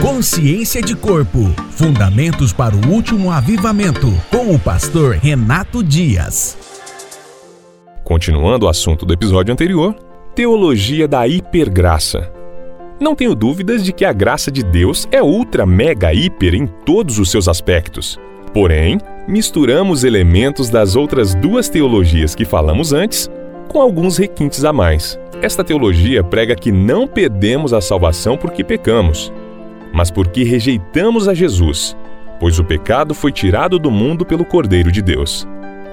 Consciência de Corpo Fundamentos para o Último Avivamento, com o pastor Renato Dias. Continuando o assunto do episódio anterior, Teologia da Hipergraça. Não tenho dúvidas de que a graça de Deus é ultra, mega, hiper em todos os seus aspectos. Porém, misturamos elementos das outras duas teologias que falamos antes com alguns requintes a mais. Esta teologia prega que não perdemos a salvação porque pecamos, mas porque rejeitamos a Jesus, pois o pecado foi tirado do mundo pelo Cordeiro de Deus.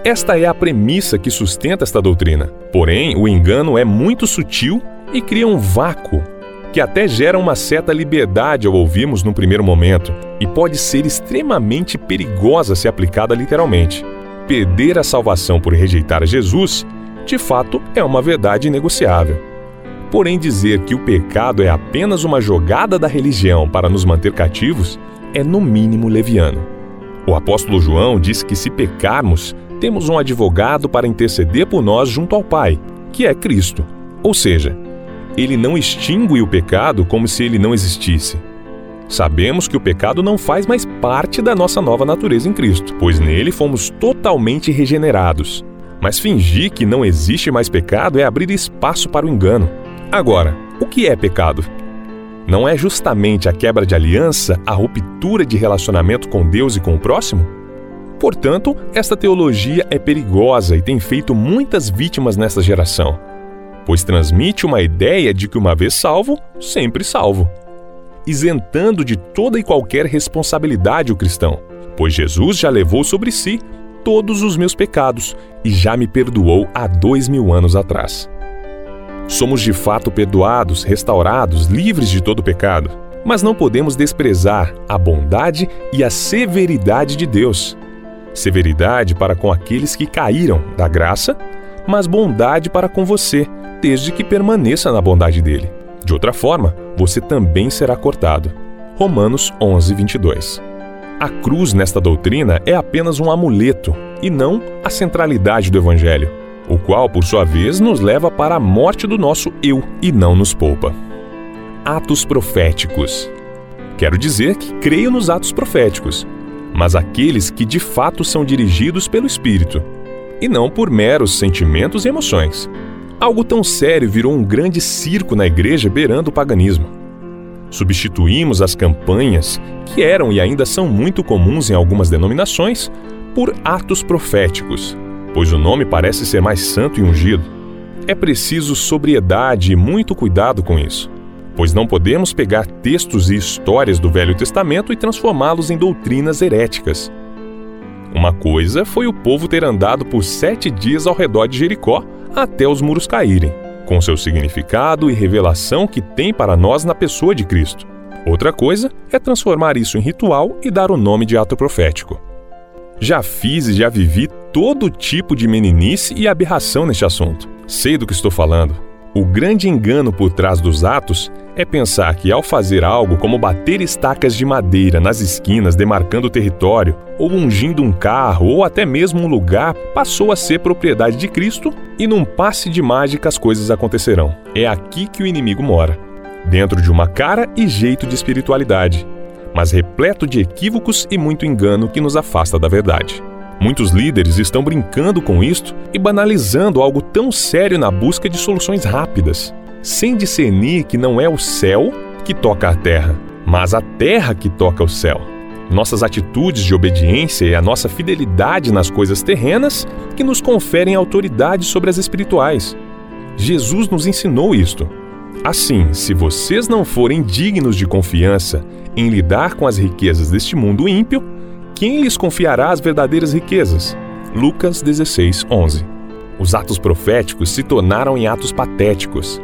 Esta é a premissa que sustenta esta doutrina. Porém, o engano é muito sutil e cria um vácuo que até gera uma certa liberdade ao ouvirmos no primeiro momento e pode ser extremamente perigosa se aplicada literalmente. Perder a salvação por rejeitar Jesus, de fato, é uma verdade inegociável. Porém, dizer que o pecado é apenas uma jogada da religião para nos manter cativos é, no mínimo, leviano. O apóstolo João disse que se pecarmos, temos um advogado para interceder por nós junto ao Pai, que é Cristo. Ou seja, ele não extingue o pecado como se ele não existisse. Sabemos que o pecado não faz mais parte da nossa nova natureza em Cristo, pois nele fomos totalmente regenerados. Mas fingir que não existe mais pecado é abrir espaço para o engano. Agora, o que é pecado? Não é justamente a quebra de aliança, a ruptura de relacionamento com Deus e com o próximo? Portanto, esta teologia é perigosa e tem feito muitas vítimas nessa geração, pois transmite uma ideia de que uma vez salvo, sempre salvo, isentando de toda e qualquer responsabilidade o cristão, pois Jesus já levou sobre si todos os meus pecados e já me perdoou há dois mil anos atrás. Somos de fato perdoados, restaurados, livres de todo pecado, mas não podemos desprezar a bondade e a severidade de Deus. Severidade para com aqueles que caíram da graça, mas bondade para com você, desde que permaneça na bondade dele. De outra forma, você também será cortado. Romanos 11, 22. A cruz nesta doutrina é apenas um amuleto e não a centralidade do Evangelho o qual, por sua vez, nos leva para a morte do nosso eu e não nos poupa. Atos proféticos. Quero dizer que creio nos atos proféticos, mas aqueles que de fato são dirigidos pelo Espírito, e não por meros sentimentos e emoções. Algo tão sério virou um grande circo na igreja beirando o paganismo. Substituímos as campanhas, que eram e ainda são muito comuns em algumas denominações, por atos proféticos pois o nome parece ser mais santo e ungido. É preciso sobriedade e muito cuidado com isso, pois não podemos pegar textos e histórias do Velho Testamento e transformá-los em doutrinas heréticas. Uma coisa foi o povo ter andado por sete dias ao redor de Jericó até os muros caírem, com seu significado e revelação que tem para nós na pessoa de Cristo. Outra coisa é transformar isso em ritual e dar o nome de ato profético. Já fiz e já vivi todo tipo de meninice e aberração neste assunto. Sei do que estou falando. O grande engano por trás dos atos é pensar que ao fazer algo como bater estacas de madeira nas esquinas demarcando o território, ou ungindo um carro, ou até mesmo um lugar, passou a ser propriedade de Cristo e num passe de mágica as coisas acontecerão. É aqui que o inimigo mora dentro de uma cara e jeito de espiritualidade mas repleto de equívocos e muito engano que nos afasta da verdade. Muitos líderes estão brincando com isto e banalizando algo tão sério na busca de soluções rápidas, sem discernir que não é o céu que toca a terra, mas a terra que toca o céu. Nossas atitudes de obediência e a nossa fidelidade nas coisas terrenas que nos conferem autoridade sobre as espirituais. Jesus nos ensinou isto. Assim, se vocês não forem dignos de confiança em lidar com as riquezas deste mundo ímpio, quem lhes confiará as verdadeiras riquezas? Lucas 16, 11. Os atos proféticos se tornaram em atos patéticos,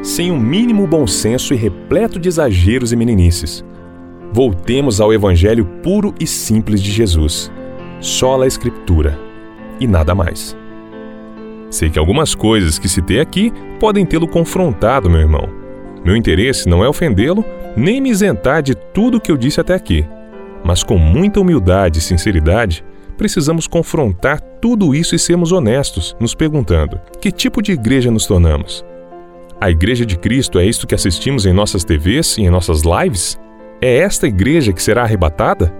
sem o um mínimo bom senso e repleto de exageros e meninices. Voltemos ao Evangelho puro e simples de Jesus. Só a Escritura e nada mais. Sei que algumas coisas que citei aqui podem tê-lo confrontado, meu irmão. Meu interesse não é ofendê-lo, nem me isentar de tudo o que eu disse até aqui. Mas com muita humildade e sinceridade, precisamos confrontar tudo isso e sermos honestos, nos perguntando: que tipo de igreja nos tornamos? A Igreja de Cristo é isto que assistimos em nossas TVs e em nossas lives? É esta igreja que será arrebatada?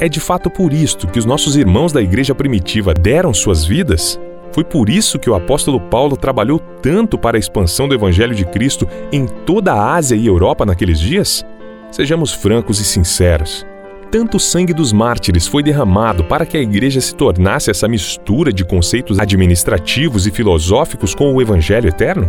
É de fato por isto que os nossos irmãos da igreja primitiva deram suas vidas? Foi por isso que o apóstolo Paulo trabalhou tanto para a expansão do evangelho de Cristo em toda a Ásia e Europa naqueles dias? Sejamos francos e sinceros. Tanto sangue dos mártires foi derramado para que a igreja se tornasse essa mistura de conceitos administrativos e filosóficos com o evangelho eterno?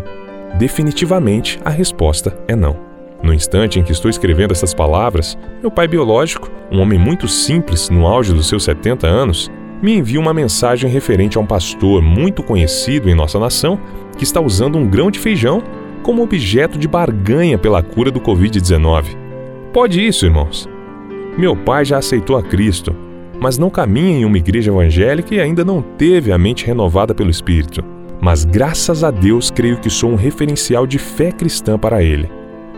Definitivamente a resposta é não. No instante em que estou escrevendo essas palavras, meu pai biológico, um homem muito simples no auge dos seus 70 anos, me envia uma mensagem referente a um pastor muito conhecido em nossa nação que está usando um grão de feijão como objeto de barganha pela cura do Covid-19. Pode isso, irmãos. Meu pai já aceitou a Cristo, mas não caminha em uma igreja evangélica e ainda não teve a mente renovada pelo Espírito. Mas graças a Deus creio que sou um referencial de fé cristã para ele.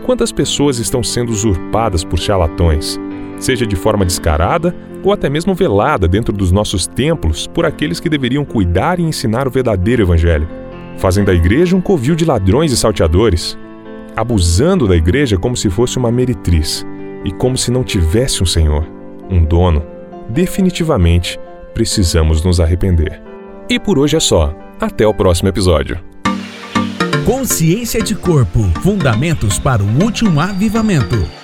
Quantas pessoas estão sendo usurpadas por charlatões, seja de forma descarada ou até mesmo velada dentro dos nossos templos por aqueles que deveriam cuidar e ensinar o verdadeiro Evangelho? Fazem da igreja um covil de ladrões e salteadores, abusando da igreja como se fosse uma meretriz e como se não tivesse um Senhor, um dono. Definitivamente precisamos nos arrepender. E por hoje é só. Até o próximo episódio. Consciência de Corpo Fundamentos para o Último Avivamento.